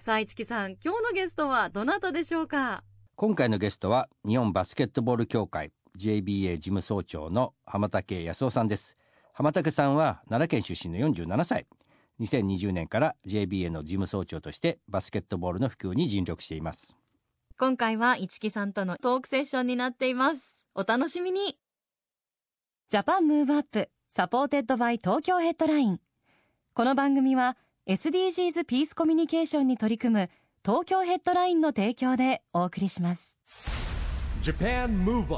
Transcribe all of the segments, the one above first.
さあ、一木さん、今日のゲストはどなたでしょうか？今回のゲストは日本バスケットボール協会 JBA 事務総長の浜武恭生さんです。浜武さんは奈良県出身の47歳。2020年から JBA の事務総長としてバスケットボールの普及に尽力しています。今回は一木さんとのトークセッションになっています。お楽しみに。 JAPAN MOVE UP SUPPORTED BY TOKYO HEADLINE。この番組は SDGs ピースコミュニケーションに取り組む東京ヘッドラインの提供でお送りします。JAPAN MOVE UP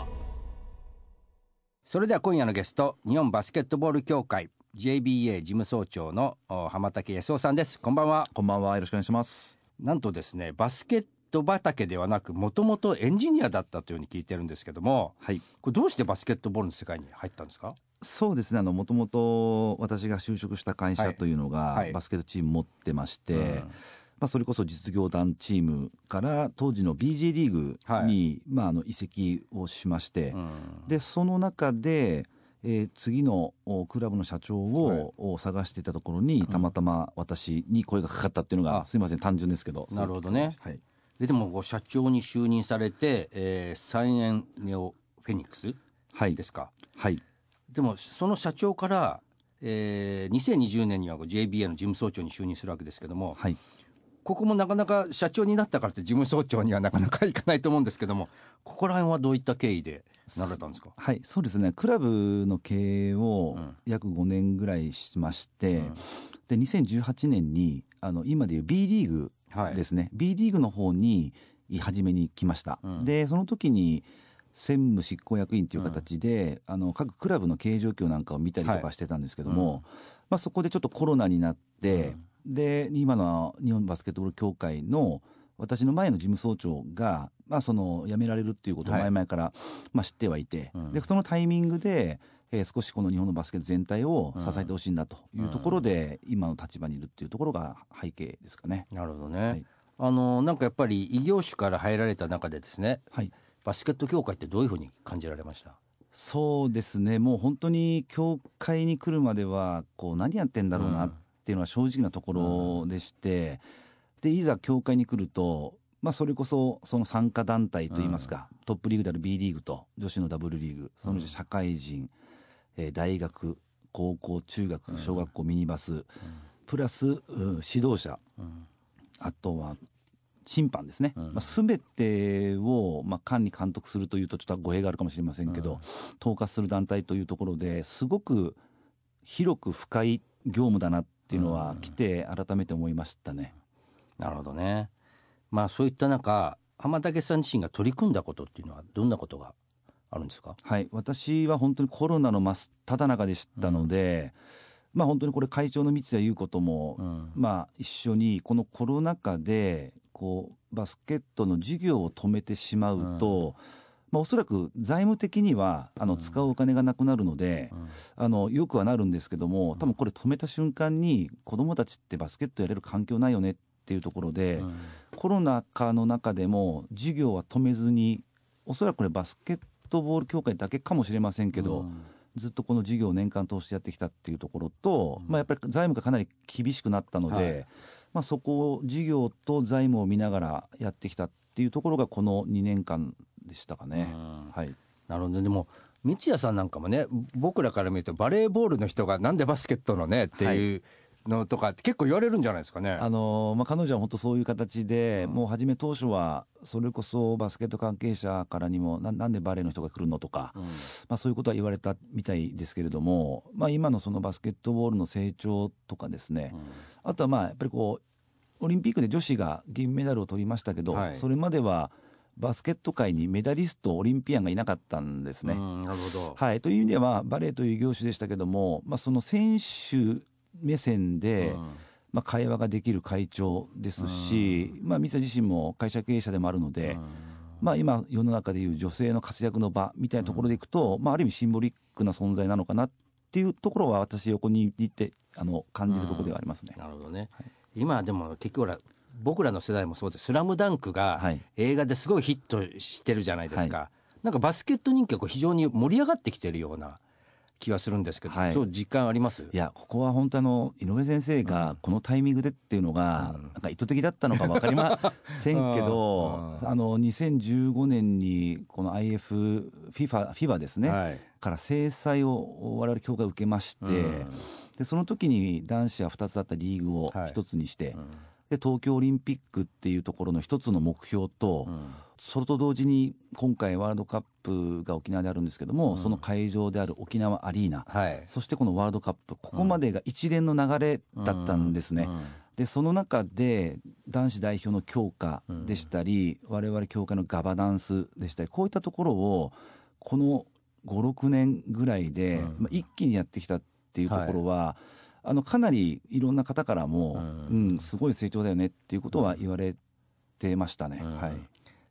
それでは今夜のゲスト日本バスケットボール協会 JBA 事務総長のお浜竹康夫さんですこんばんはこんばんは。よろしくお願いします。なんとですねバスケット畑ではなくもともとエンジニアだったというふうに聞いてるんですけどもはい。これどうしてバスケットボールの世界に入ったんですか？そうですね。あの、もともと私が就職した会はい。社というのが、はい。バスケットチーム持ってまして、うん。まあ、それこそ実業団チームから当時の BJ リーグに、まあ、あの移籍をしまして、うん。でその中で、えー次のおクラブの社長を、お探していたところにたまたま私に声がかかったっていうのが、あ。すいません単純ですけどなるほどね。はい、ででも社長に就任されて、えー、サイエンネオフェニックスはい。ですか？はいでもその社長から、えー、2020年には JBA の事務総長に就任するわけですけどもはい。ここもなかなか社長になったからって事務総長にはなかなかいかないと思うんですけどもここら辺はどういった経緯でなられたんですか？はい、そうですね。クラブの経営をうん。約5年ぐらいしまして、うん。で2018年にあの今でいう B リーグはいですね、B リーグの方に初めに来ました。うん。でその時に専務執行役員という形で、あの各クラブの経営状況なんかを見たりとはい。かしてたんですけども、まあ、そこでちょっとコロナになって、で今の日本バスケットボール協会の私の前の事務総長が、まあ、その辞められるっていうことをはい。前々から、まあ、知ってはいて、うん。でそのタイミングで、えー少しこの日本のバスケット全体を支えてほしいんだというところで、今の立場にいるっていうところが背景ですかね。なるほどね、はい。あのなんかやっぱり異業種から入られた中でですねはいバスケット協会ってどういうふうに感じられました？そうですね。もう本当に教会に来るまではこう何やってんだろうなっていうのは正直なところでして、でいざ教会に来ると、まあ、それこそその参加団体といいますか、トップリーグである B リーグと女子のダブルリーグその社会人、えー大学高校中学小学校ミニバス、プラス、うん指導者。うん。あとは審判ですね、うん。まあ、全てを、まあ、管理監督するというとちょっと語弊があるかもしれませんけど、統括する団体というところですごく広く深い業務だなっていうのは来て改めて思いましたね。なるほどね。まあそういった中浜竹さん自身が取り組んだことっていうのはどんなことがあるんですか？はい、私は本当にコロナの真っ只中でしたので、まあ本当にこれ会長の三谷優子とも、うん。まあ一緒にこのコロナ禍でこうバスケットの授業を止めてしまうと、まあおそらく財務的にはあの使うお金がなくなるので、あのよくはなるんですけども多分これ止めた瞬間に子どもたちってバスケットやれる環境ないよねっていうところで、うん。コロナ禍の中でも授業は止めずにおそらくこれバスケットボール協会だけかもしれませんけど、うん。ずっとこの授業を年間通してやってきたっていうところと、まあ、やっぱり財務がかなり厳しくなったので、はいまあ、そこを授業と財務を見ながらやってきたっていうところがこの2年間でしたかね。うん。はい。なるほどでも三谷さんなんかもね僕らから見るとバレーボールの人がなんでバスケットのねっていうのとかって結構言われるんじゃないですかね。あのまあ、彼女は本当そういう形で、もう初め当初はそれこそバスケット関係者からにもななんでバレーの人が来るのとか、うん。まあ、そういうことは言われたみたいですけれども、まあ、今のそのバスケットボールの成長とかですね、あとはまあやっぱりこうオリンピックで女子が銀メダルを取りましたけど、はい。それまではバスケット界にメダリストオリンピアンがいなかったんですね。うんなるほど。はい、という意味ではバレーという業種でしたけども、まあ、その選手目線で、うん。まあ、会話ができる会長ですし、まあ、水谷自身も会社経営者でもあるので、まあ、今、世の中でいう女性の活躍の場みたいなところでいくと、まあ、ある意味シンボリックな存在なのかなっていうところは、私、横にいてあの感じるところではありますね。なるほどね、今でも結局ほら僕らの世代もそうです「スラムダンクがはい。映画ですごいヒットしてるじゃないですか、なんかバスケット人気が非常に盛り上がってきてるような気はするんですけど、はい。そう実感あります？いや、ここは本当あの、井上先生がこのタイミングでっていうのが、うん。なんか意図的だったのか分かりませんけど、うん。あの、2015年にこの IF、FIFA、FIFA ですね、はいから制裁を我々協会受けまして、うん。で、その時に男子は2つあったリーグをはい。1つにして、うん。で、東京オリンピックっていうところの一つの目標と、うん。それと同時に今回ワールドカップが沖縄であるんですけども、うん。その会場である沖縄アリーナ、はい。そしてこのワールドカップ、ここまでが一連の流れだったんですね。うん。で、その中で男子代表の強化でしたり、我々協会のガバナンスでしたり、こういったところを、この5、6年ぐらいで、うんまあ、一気にやってきたっていうところは、あのかなりいろんな方からも、ううんんすごい成長だよねっていうことは言われてましたね。うんはい。い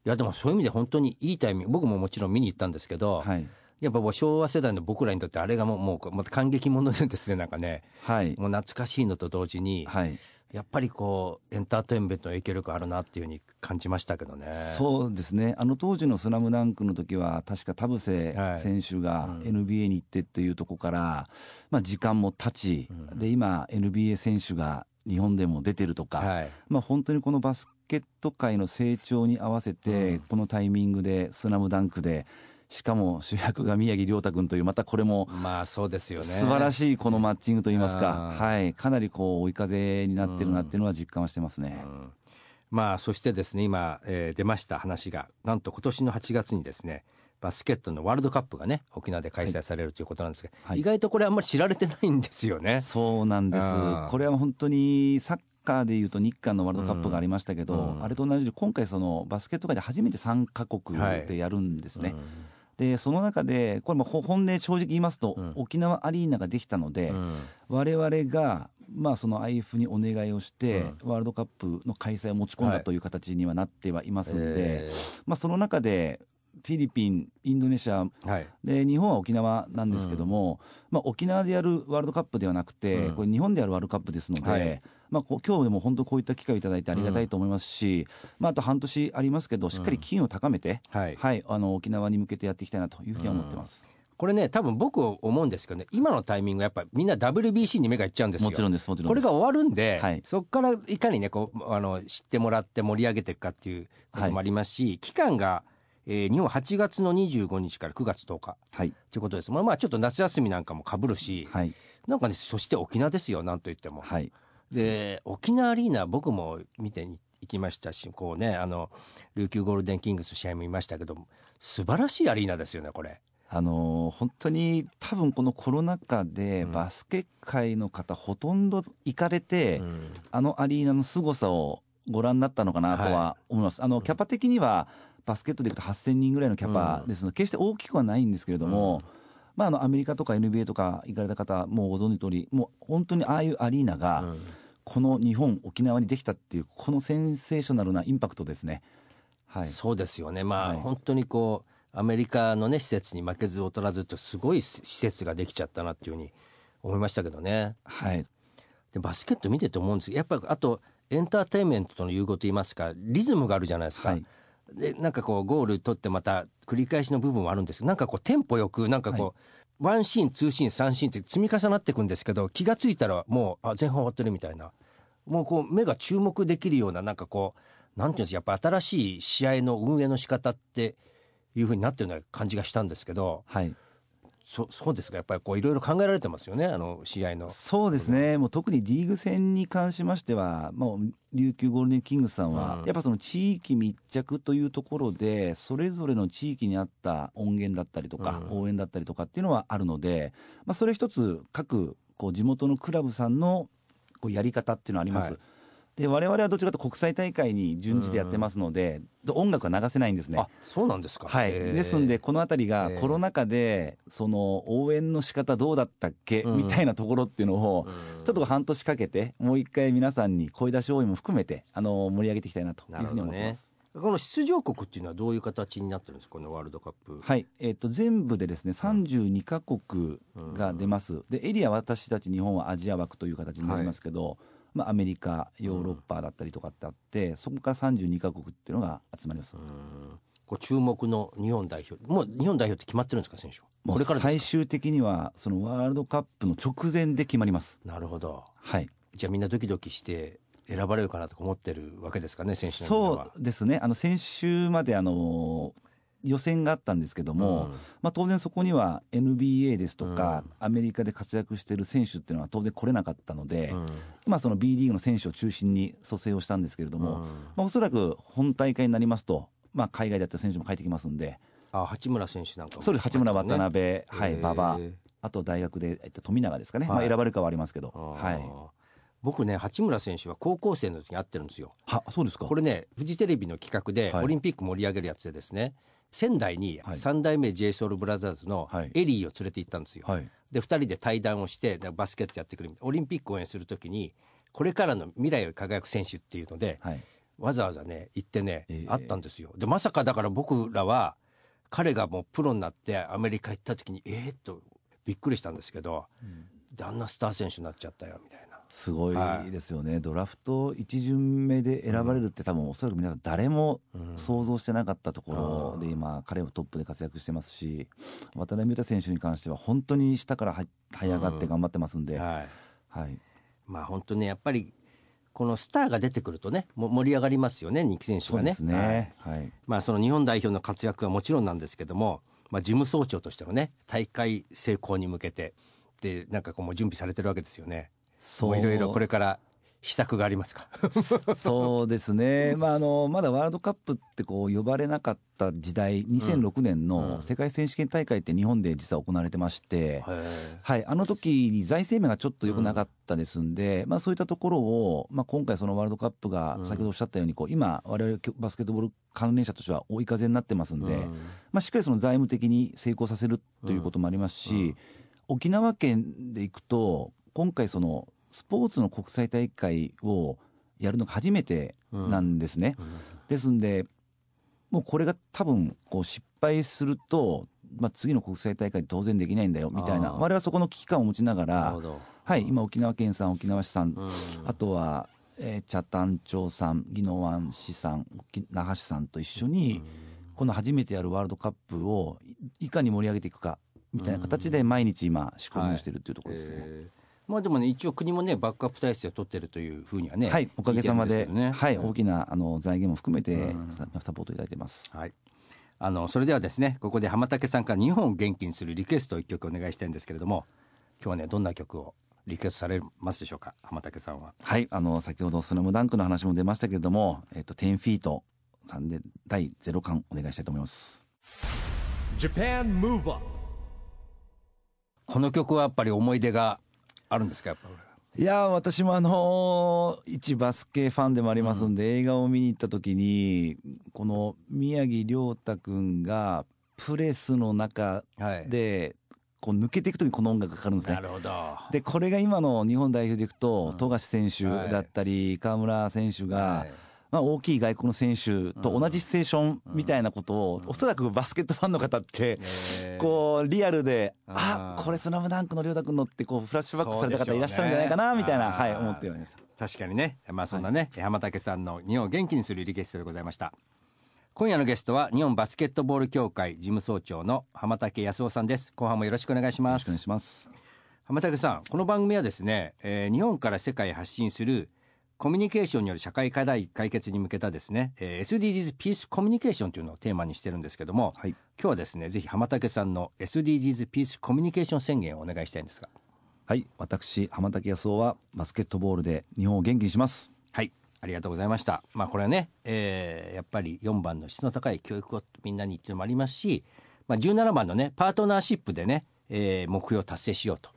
やでもそういう意味で本当にいいタイミング僕ももちろん見に行ったんですけど、はい。やっぱもう昭和世代の僕らにとってあれがもうもう感激ものでですねなんかねはい。もう懐かしいのと同時に、はい。やっぱりこうエンターテインメントの影響力あるなっていうふうに感じましたけどね。そうですね、あの当時のスラムダンクの時は、確か田臥選手がはい NBA に行ってっていうところから、まあ、時間も経ち、うん。で今、NBA 選手が日本でも出てるとか、はい。まあ、本当にこのバスケット界の成長に合わせて、うん。このタイミングでスラムダンクで、しかも主役が宮城亮太君という、またこれもまあそうですよね。素晴らしいこのマッチングといいますか、うん。はい、かなりこう追い風になってるなっていうのは実感はしてますね。うん。まあそしてですね今、えー出ました話がなんと今年の8月にですねバスケットのワールドカップがね沖縄で開催されるということなんですが、はい。意外とこれあんまり知られてないんですよね。そうなんです。うん。これは本当にサッカーでいうと日韓のワールドカップがありましたけど、うん。あれと同じで今回そのバスケット界で初めて3カ国でやるんですね。で、その中で、これもほ本音正直言いますと、うん。沖縄アリーナができたので、うん。我々が、まあその IF にお願いをして、ワールドカップの開催を持ち込んはいだという形にはなってはいますので、えまあその中で、フィリピン、インドネシア、ーはい。で日本は沖縄なんですけども、まあ、沖縄でやるワールドカップではなくて、うん。これ、日本でやるワールドカップですので、はいまあ、こう今日でも本当、こういった機会をいただいてありがたいと思いますし、まあ、あと半年ありますけど、しっかり機運を高めて、はいはい、あの沖縄に向けてやっていきたいなというふうには思ってます。これね多分僕思うんですけどね今のタイミングやっぱみんな WBC に目がいっちゃうんですよ。もちろんです、もちろんです。これが終わるんで、はいそこからいかにねこうあの知ってもらって盛り上げていくかっていうこともありますし、期間が、えー日本は8月の25日から9月10日はい、ということです。まあまあちょっと夏休みなんかもかぶるし、はい、なんかねそして沖縄ですよなんといっても。はい、で沖縄アリーナ僕も見てに行きましたしこうねあの琉球ゴールデンキングス試合も見ましたけど素晴らしいアリーナですよねこれ。あのー本当に多分このコロナ禍で、うん。バスケ界の方、ほとんど行かれて、うん。あのアリーナの凄さをご覧になったのかなとは思います。あの、キャパ的には、バスケットでいうと8000人ぐらいのキャパですので、決して大きくはないんですけれども、まあ、あの、アメリカとか NBA とか行かれた方、もうご存知の通り、もう本当にああいうアリーナが、うんこの日本、沖縄にできたっていう、このセンセーショナルなインパクトですね。はい。そうですよねまあ、はい本当にこうアメリカのね施設に負けず劣らずってすごい施設ができちゃったなっていうふうに思いましたけどね。はい。でバスケット見てて思うんですけどやっぱりあとエンターテインメントとの融合といいますかリズムがあるじゃないですか。はい。でなんかこうゴール取ってまた繰り返しの部分はあるんですけどなんかこうテンポよくなんかこう、ワンシーンツーシーン3シーンって積み重なっていくんですけど気が付いたらもうあ前半終わってるみたいなもうこう目が注目できるようななんかこうなんていうんですかやっぱ新しい試合の運営の仕方っていうふうになってるような感じがしたんですけどはい。そそうですか？やっぱりこういろいろ考えられてますよね？あの試合の。そうですね、もう特にリーグ戦に関しましては、もう琉球ゴールデンキングスさんは、うん。やっぱその地域密着というところで、それぞれの地域に合った音源だったりとか、うん。応援だったりとかっていうのはあるので、まあ、それ一つ、各こう地元のクラブさんのこうやり方っていうのはあります。はいで我々はどちらかというと国際大会に準じてやってますので、音楽は流せないんですね。あ。そうなんですか。はい、ですんで、このあたりがえー。コロナ禍で、その応援の仕方どうだったっけ、うん。みたいなところっていうのを、ちょっと半年かけて、もう一回皆さんに声出し応援も含めて、あの盛り上げていきたいなというふうに思ってます。この出場国っていうのはどういう形になってるんですか？このワールドカップ。はい、えっ、と全部でですね32カ国が出ます。でエリアは私たち日本はアジア枠という形になりますけど、まあアメリカ、ヨーロッパだったりとかってあって、そこから32カ国っていうのが集まります。うんこう注目の日本代表もう日本代表って決まってるんですか選手は？もうこれからですか？最終的にはそのワールドカップの直前で決まります。なるほどはい。じゃあみんなドキドキして選ばれるかなとか思ってるわけですかね選手そはうですね。あの先週まであの予選があったんですけども、うん。まあ当然そこには NBA ですとか、うん。アメリカで活躍している選手っていうのは当然来れなかったので、うん。まあその B リーグの選手を中心に蘇生をしたんですけれども、うん。まあおそらく本大会になりますと、まあ海外だった選手も帰ってきますんで、あ八村選手なんかもそうです。八村渡辺、はい、馬場。あと大学でえっと富永ですかね。はい。まあ選ばれるかはありますけど、はい。僕ね八村選手は高校生の時に会ってるんですよ。は、そうですか。これねフジテレビの企画ではい。オリンピック盛り上げるやつでですね、仙台にはい。三代目 j s o u l b r o t h e r s のはい。エリーを連れて行ったんですよ、はい。で2人で対談をしてでバスケットやってくるオリンピック応援するときにこれからの未来を輝く選手っていうのではい。わざわざね行ってね、ええ。会ったんですよ。でまさかだから僕らは彼がもうプロになってアメリカ行った時にえー、っとびっくりしたんですけど、であんなスター選手になっちゃったよみたいなすごはいいですよね、ドラフト1巡目で選ばれるって、多分おそらく皆さん、誰もうん想像してなかったところで、うん今、彼はトップで活躍してますし、渡辺裕太選手に関しては、本当に下からは這い上がって頑張ってますんで、はい。はい、まあ本当ねやっぱりこのスターが出てくるとねも盛り上がりますよね二木選手がね。まあ、その日本代表の活躍はもちろんなんですけども、まあ、事務総長としてのね大会成功に向けてでなんかこうもう準備されてるわけですよね。もういろいろこれから秘策がありますか？そうですね、まあ、あのまだワールドカップってこう呼ばれなかった時代、2006年の世界選手権大会って日本で実は行われてまして、はい、あの時に財政面がちょっと良くなかったですんで、まあ、そういったところを、まあ、今回、そのワールドカップがうん。先ほどおっしゃったようにこう、今、われわれバスケットボール関連者としては追い風になってますんで、うん。まあ、しっかりその財務的に成功させるということもありますし、うん。うん。沖縄県で行くと、今回、そのスポーツの国際大会をやるのが初めてなんですね。ですんで、もうこれが多分こう失敗すると、まあ、次の国際大会当然できないんだよみたいな、我々はそこの危機感を持ちながらはい、今、沖縄県さん、沖縄市さん、うん。あとは、えー北谷町さん、宜野湾市さん、沖那覇市さんと一緒に、この初めてやるワールドカップをいいかに盛り上げていくかみたいな形で毎日今仕込みをしているっていうところですね。えーまあでもね一応国もねバックアップ体制を取ってるというふうにはねはい、おかげさまで、ねはい、大きなあの財源も含めてうんササポートいただいてます。はい。あのそれではですねここで浜竹さんから日本を元気にするリクエストを一曲お願いしたいんですけれども今日はねどんな曲をリクエストされますでしょうか？浜竹さんは。はい、あの先ほどスラムダンクの話も出ましたけれども、えっと10フィートさんで第0巻お願いしたいと思います。Japan Move Up この曲はやっぱり思い出があるんですかやっぱ？いやー私もあのー一バスケファンでもありますんで、映画を見に行った時にこの宮城亮太君がプレスの中はい。でこう抜けていく時にこの音楽がかかるんですねな。るほど。でこれが今の日本代表でいくとうん富樫選手だったり河村選手が、はいまあ、大きい外国の選手と同じシチュエーションみたいなことを、おそらくバスケットファンの方って、えーこうリアルで、あこれスラムダンクの亮太君のってこうフラッシュバックされた方いらっしゃるんじゃないかなみたいな、はい、思っておりました。確かにね、まあそんなね、浜竹さんの日本を元気にするリクエストでございました。今夜のゲストは日本バスケットボール協会事務総長の浜竹康夫さんです。後半もよろしくお願いしますよろしくお願い。します。浜竹さん、この番組はですね、えー日本から世界へ発信するコミュニケーションによる社会課題解決に向けたですね、えー SDGs ピースコミュニケーションというのをテーマにしてるんですけども、はい。今日はですね、ぜひ浜竹さんの SDGs ピースコミュニケーション宣言をお願いしたいんですが。はい、私浜竹康夫はバスケットボールで日本を元気にします。はい、ありがとうございました。まあこれはね、えーやっぱり4番の質の高い教育をみんなにっていうのもありますし、まあ17番のねパートナーシップでね、えー目標を達成しようと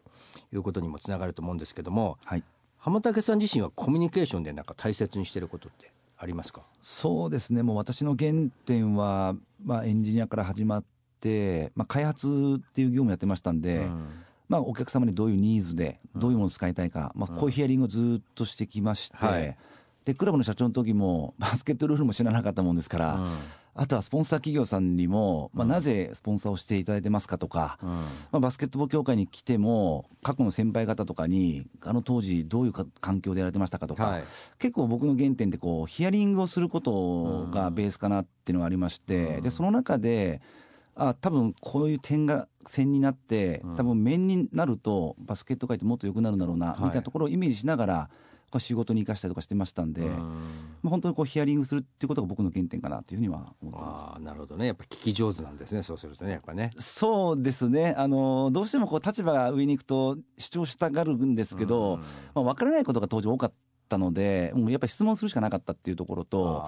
いうことにもつながると思うんですけども、はい。浜竹さん自身はコミュニケーションでなんか大切にしてることってありますか？そうですね。もう私の原点は、まあ、エンジニアから始まって、まあ、開発っていう業務やってましたんで、うん。まあ、お客様にどういうニーズでどういうものを使いたいか、まあ、こういうヒアリングをずっとしてきまして、はい。でクラブの社長の時もバスケットルールも知らなかったもんですから、うんあとはスポンサー企業さんにも、まあ、うん。なぜスポンサーをしていただいてますかとか、うん。まあ、バスケットボール協会に来ても過去の先輩方とかにあの当時どういうか環境でやられてましたかとか、はい。結構僕の原点ってこうヒアリングをすることがベースかなっていうのがありまして、うん。でその中であ多分こういう点が線になってうん。多分面になるとバスケット界ってもっと良くなるんだろうな、はい。みたいなところをイメージしながら仕事に生かしたりとかしてましたんで、うん。まあ、本当にこうヒアリングするっていうことが僕の原点かなというふうには思ってます。ああなるほどね。やっぱ聞き上手なんですねそうするとねやっぱね。そうですね。あのどうしてもこう立場が上に行くと主張したがるんですけど、うんまあ、分からないことが当時多かったのでもうやっぱり質問するしかなかったっていうところと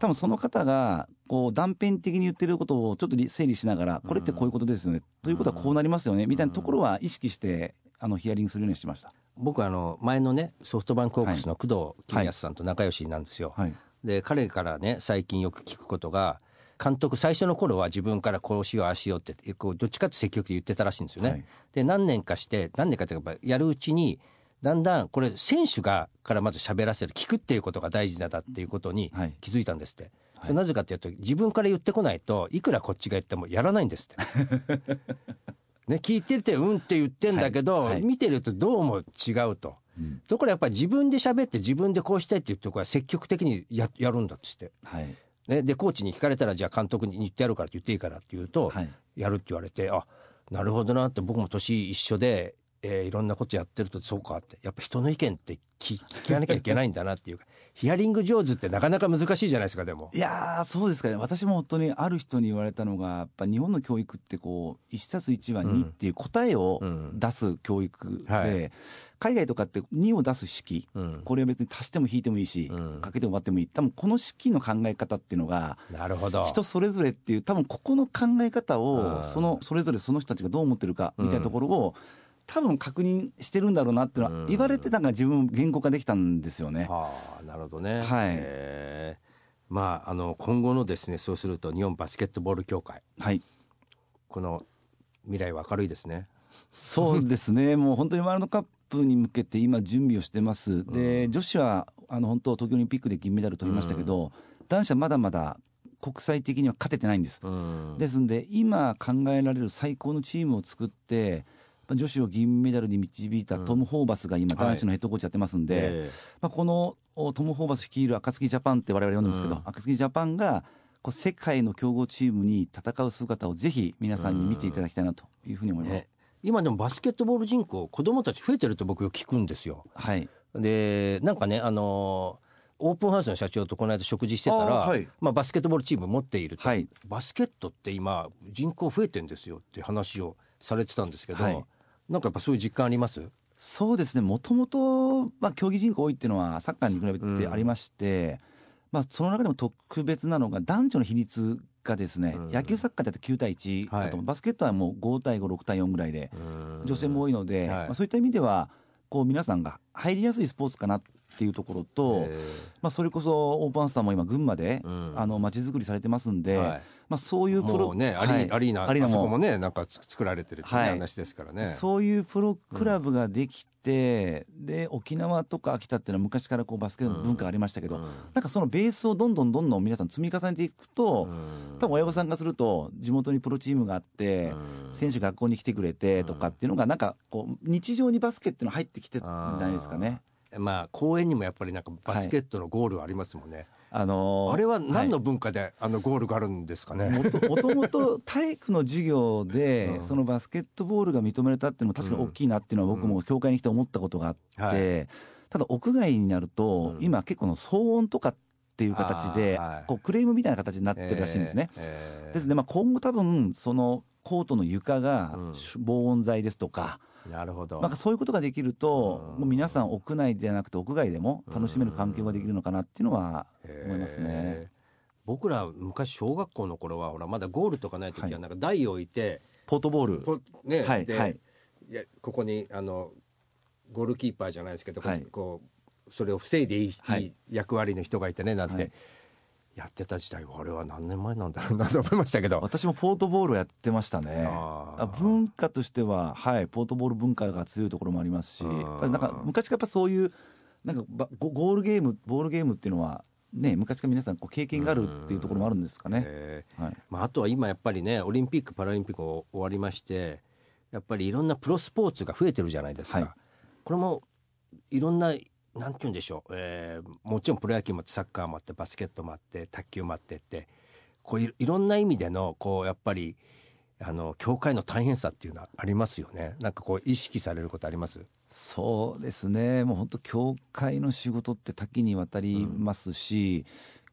多分その方がこう断片的に言ってることをちょっと整理しながらこれってこういうことですよね、ということはこうなりますよねみたいなところは意識してあのヒアリングするようにしました。僕あの前のねソフトバンクホークスの工藤公康さんと仲良しなんですよ、はい。で彼からね最近よく聞くことが監督最初の頃は自分からこうしようああしようってこうどっちかって積極的に言ってたらしいんですよね、はい。で何年かして何年かっていうかやっぱやるうちにだんだんこれ選手がからまず喋らせる聞くっていうことが大事なんだっていうことにはい。気づいたんですって、はい。それなぜかっていうと自分から言ってこないといくらこっちが言ってもやらないんですって。ね、聞いててうんって言ってんだけど、はい。はい。見てるとどうも違うと。うん。ところがやっぱり自分で喋って自分でこうしたいっていうところは積極的にややるんだってって。はい。ね、でコーチに聞かれたらじゃあ監督に言ってやるからって言っていいからって言うと、はい。やるって言われてあなるほどなって僕も年一緒で、えーいろんなことやってるとそうかって。やっぱ人の意見って聞 聞かなきゃいけないんだなっていうか。ヒアリング上手ってなかなか難しいじゃないですかでも。いやーそうですかね。私も本当にある人に言われたのがやっぱ日本の教育ってこう1たす1は2っていう答えをうん。出す教育で、はい。海外とかって2を出す式。うん。これは別に足しても引いてもいいし、うん。かけても割ってもいい。多分この式の考え方っていうのがなるほど。人それぞれっていう多分ここの考え方うん。をそのそれぞれその人たちがどう思ってるかみたいなところを多分確認してるんだろうなっていうのうん。は言われてなんか自分言語化できたんですよね。はあなるほどね。はい。えー。まああの今後のですねそうすると日本バスケットボール協会。はい。この未来は明るいですね。そうですね、もう本当にワールドカップに向けて今、準備をしてます、で女子はあの本当、東京オリンピックで銀メダル取りましたけど、男子はまだまだ国際的には勝ててないんです。うん。ですんで、今考えられる最高のチームを作って、まあ女子を銀メダルに導いたトム・ホーバスが今、はい。男子のヘッドコーチやってますんで、えまあ、このおトム・ホーバス率いる暁ジャパンって我々呼んでますけど、うん。暁ジャパンがこう世界の強豪チームに戦う姿をぜひ皆さんに見ていただきたいなというふうに思います。ね。今でもバスケットボール人口子供たち増えてると僕よく聞くんですよ。はい。でなんかねあのーオープンハウスの社長とこの間食事してたら、はい。まあ、バスケットボールチーム持っていると、はい。バスケットって今人口増えてんですよって話をされてたんですけど、はいなんかやっぱそういう実感あります？そうですね、もともと、まあ、競技人口多いっていうのは、サッカーに比べてありまして、まあ、その中でも特別なのが、男女の比率がですね、うん。野球、サッカーだと9対1だと、はい。バスケットはもう5対5、6対4ぐらいで、女性も多いので、はい。まあ、そういった意味では、こう皆さんが入りやすいスポーツかなっていうところと、えまあ、それこそオープンハウスさんも今、群馬で、うん。あの街づくりされてますんで、ーはい。まあ、そういうプロねはい。アリーナアリーナあそこももねなんかつ作られてるっていう話ですからね。そういうプロクラブができて、で沖縄とか秋田っていうのは昔からこうバスケの文化がありましたけど、うん。なんかそのベースをどんどんどんどん皆さん積み重ねていくと、うん。多分親御さんがすると地元にプロチームがあって、うん。選手学校に来てくれてとかっていうのがなんかこう日常にバスケっていうの入ってきてるんじゃないですかね。まあ公園にもやっぱりなんかバスケットのゴールありますもんね。あのーあれは何の文化で、あのゴールがあるんですかね？もともと体育の授業で、うん。そのバスケットボールが認められたっていうのも確かに大きいなっていうのは僕も教会に来て思ったことがあって、はただ屋外になると、うん。今結構の騒音とかっていう形で、はい。こうクレームみたいな形になってるらしいんですね。えー。ですね、まあ、今後多分そのコートの床がうん。防音材ですとか、なるほど。なんかそういうことができると、うん。もう皆さん屋内ではなくて屋外でも楽しめる環境ができるのかなっていうのは思いますね。えー僕ら昔小学校の頃はほらまだゴールとかない時ははい。なんか台を置いて、ポートボール。ね、で、はいはい。いやここにあのゴールキーパーじゃないですけど、はい。こうそれを防いでいい,、はい。いい役割の人がいてねなんて、はいやってた時代はあれは何年前なんだろうなと思いましたけど。私もポートボールをやってましたね。文化としてははいポートボール文化が強いところもありますしなんか昔からやっぱそういうなんかばゴゴールゲームボールゲームっていうのはね昔から皆さんこう経験があるっていうところもあるんですかね、えー。はい、まあ、あとは今やっぱりねオリンピック・パラリンピック終わりましてやっぱりいろんなプロスポーツが増えてるじゃないですか、はい。これもいろんななんて言うんでしょう、えーもちろんプロ野球もあってサッカーもあってバスケットもあって卓球もあってってこういいろんな意味でのこうやっぱりあの協会の大変さっていうのはありますよね。なんかこう意識されることあります？そうですね。もう本当教会の仕事って多岐にわたりますし、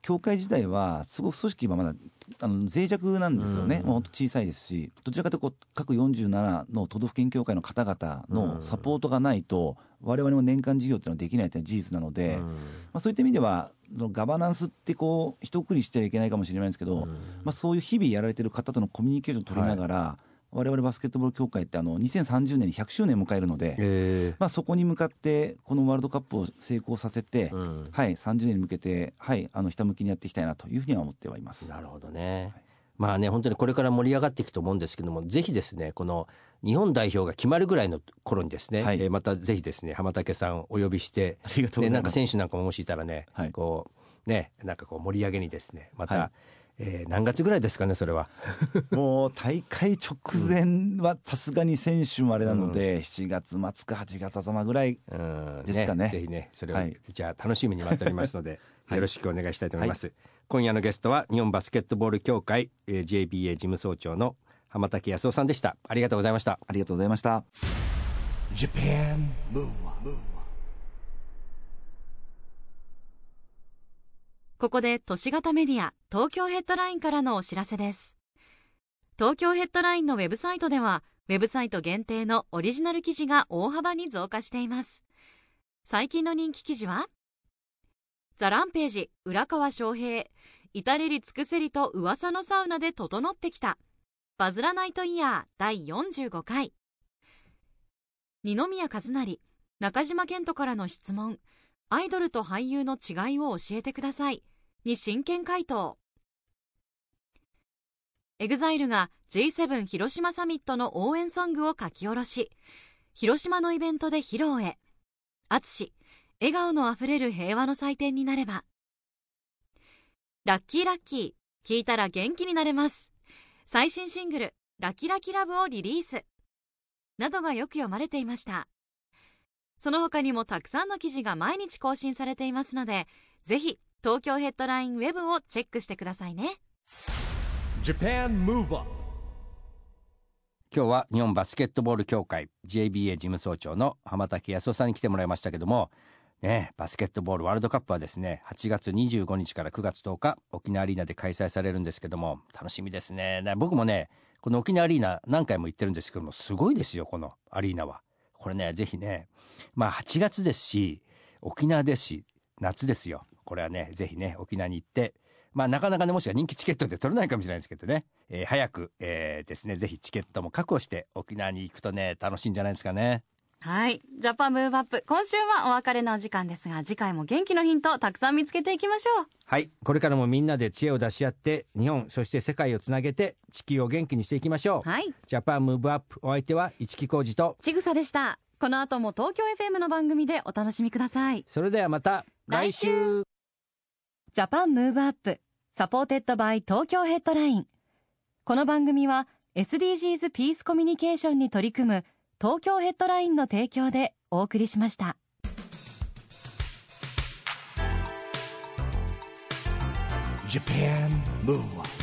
教会自体はすごく組織はまだあの脆弱なんですよね、うん。もう本当小さいですしどちらかというと各47の都道府県協会の方々のサポートがないと我々も年間事業っていうのはできないというのは事実なので、まあ、そういった意味ではガバナンスってこう一括りしちゃいけないかもしれないんですけど、まあ、そういう日々やられてる方とのコミュニケーションを取りながら、我々バスケットボール協会ってあの2030年に100周年を迎えるので、えまあ、そこに向かってこのワールドカップを成功させて、うん。はい、30年に向けて、はい、あのひたむきにやっていきたいなというふうには思ってはいます。なるほどね。まあね本当にこれから盛り上がっていくと思うんですけどもぜひですねこの日本代表が決まるぐらいの頃にですね、はい。えーまたぜひですね浜竹さんをお呼びしてありがとうございます。ねなんか選手なんかももしいたらね、はい。こうねなんかこう盛り上げにですねまた、はいえー何月ぐらいですかねそれは。もう大会直前はさすがに選手もあれなので、7月末か8月頭ぐらい、うん。ですかね。ぜひねそれを、はい。じゃあ楽しみに待っておりますので、はい。よろしくお願いしたいと思います、今夜のゲストは日本バスケットボール協会、えー JBA 事務総長の浜竹康夫さんでした。ありがとうございました。ありがとうございました。Japan Move Up, ここで都市型メディア東京ヘッドラインからのお知らせです。東京ヘッドラインのウェブサイトではウェブサイト限定のオリジナル記事が大幅に増加しています。最近の人気記事はザランページ浦川翔平至れり尽くせりと噂のサウナで整ってきたバズらナイトイヤー第45回。二宮和也中島健人からの質問。アイドルと俳優の違いを教えてください。に真剣回答。 EXILE が G7 広島サミットの応援ソングを書き下ろし広島のイベントで披露へ。淳笑顔のあふれる平和の祭典になれば。ラッキーラッキー聞いたら元気になれます。最新シングル「ラキラキラブ」をリリース。などがよく読まれていました。その他にもたくさんの記事が毎日更新されていますのでぜひ東京ヘッドラインウェブをチェックしてくださいね。Japan Move Up 今日は日本バスケットボール協会 JBA 事務総長の浜竹康夫さんに来てもらいましたけどもねバスケットボールワールドカップはですね8月25日から9月10日沖縄アリーナで開催されるんですけども楽しみですね。ね僕もねこの沖縄アリーナ何回も行ってるんですけどもすごいですよこのアリーナは。これねぜひねまあ8月ですし沖縄ですし夏ですよこれはねぜひね沖縄に行ってまあなかなかねもしか人気チケットで取れないかもしれないですけどね、えー早く、えーですねぜひチケットも確保して沖縄に行くとね楽しいんじゃないですかね。はい。ジャパンムーブアップ今週はお別れのお時間ですが次回も元気のヒントたくさん見つけていきましょう。はい。これからもみんなで知恵を出し合って日本そして世界をつなげて地球を元気にしていきましょう、はい。 JAPAN MOVE UP お相手は一木広治とちぐさでした。この後も東京 FM の番組でお楽しみください。それではまた来週 JAPAN MOVE UP SUPPORTED BY TOKYO HEADLINE この番組は SDGs Peace Communication に取り組む東京ヘッドラインの提供でお送りしました Japan Move on.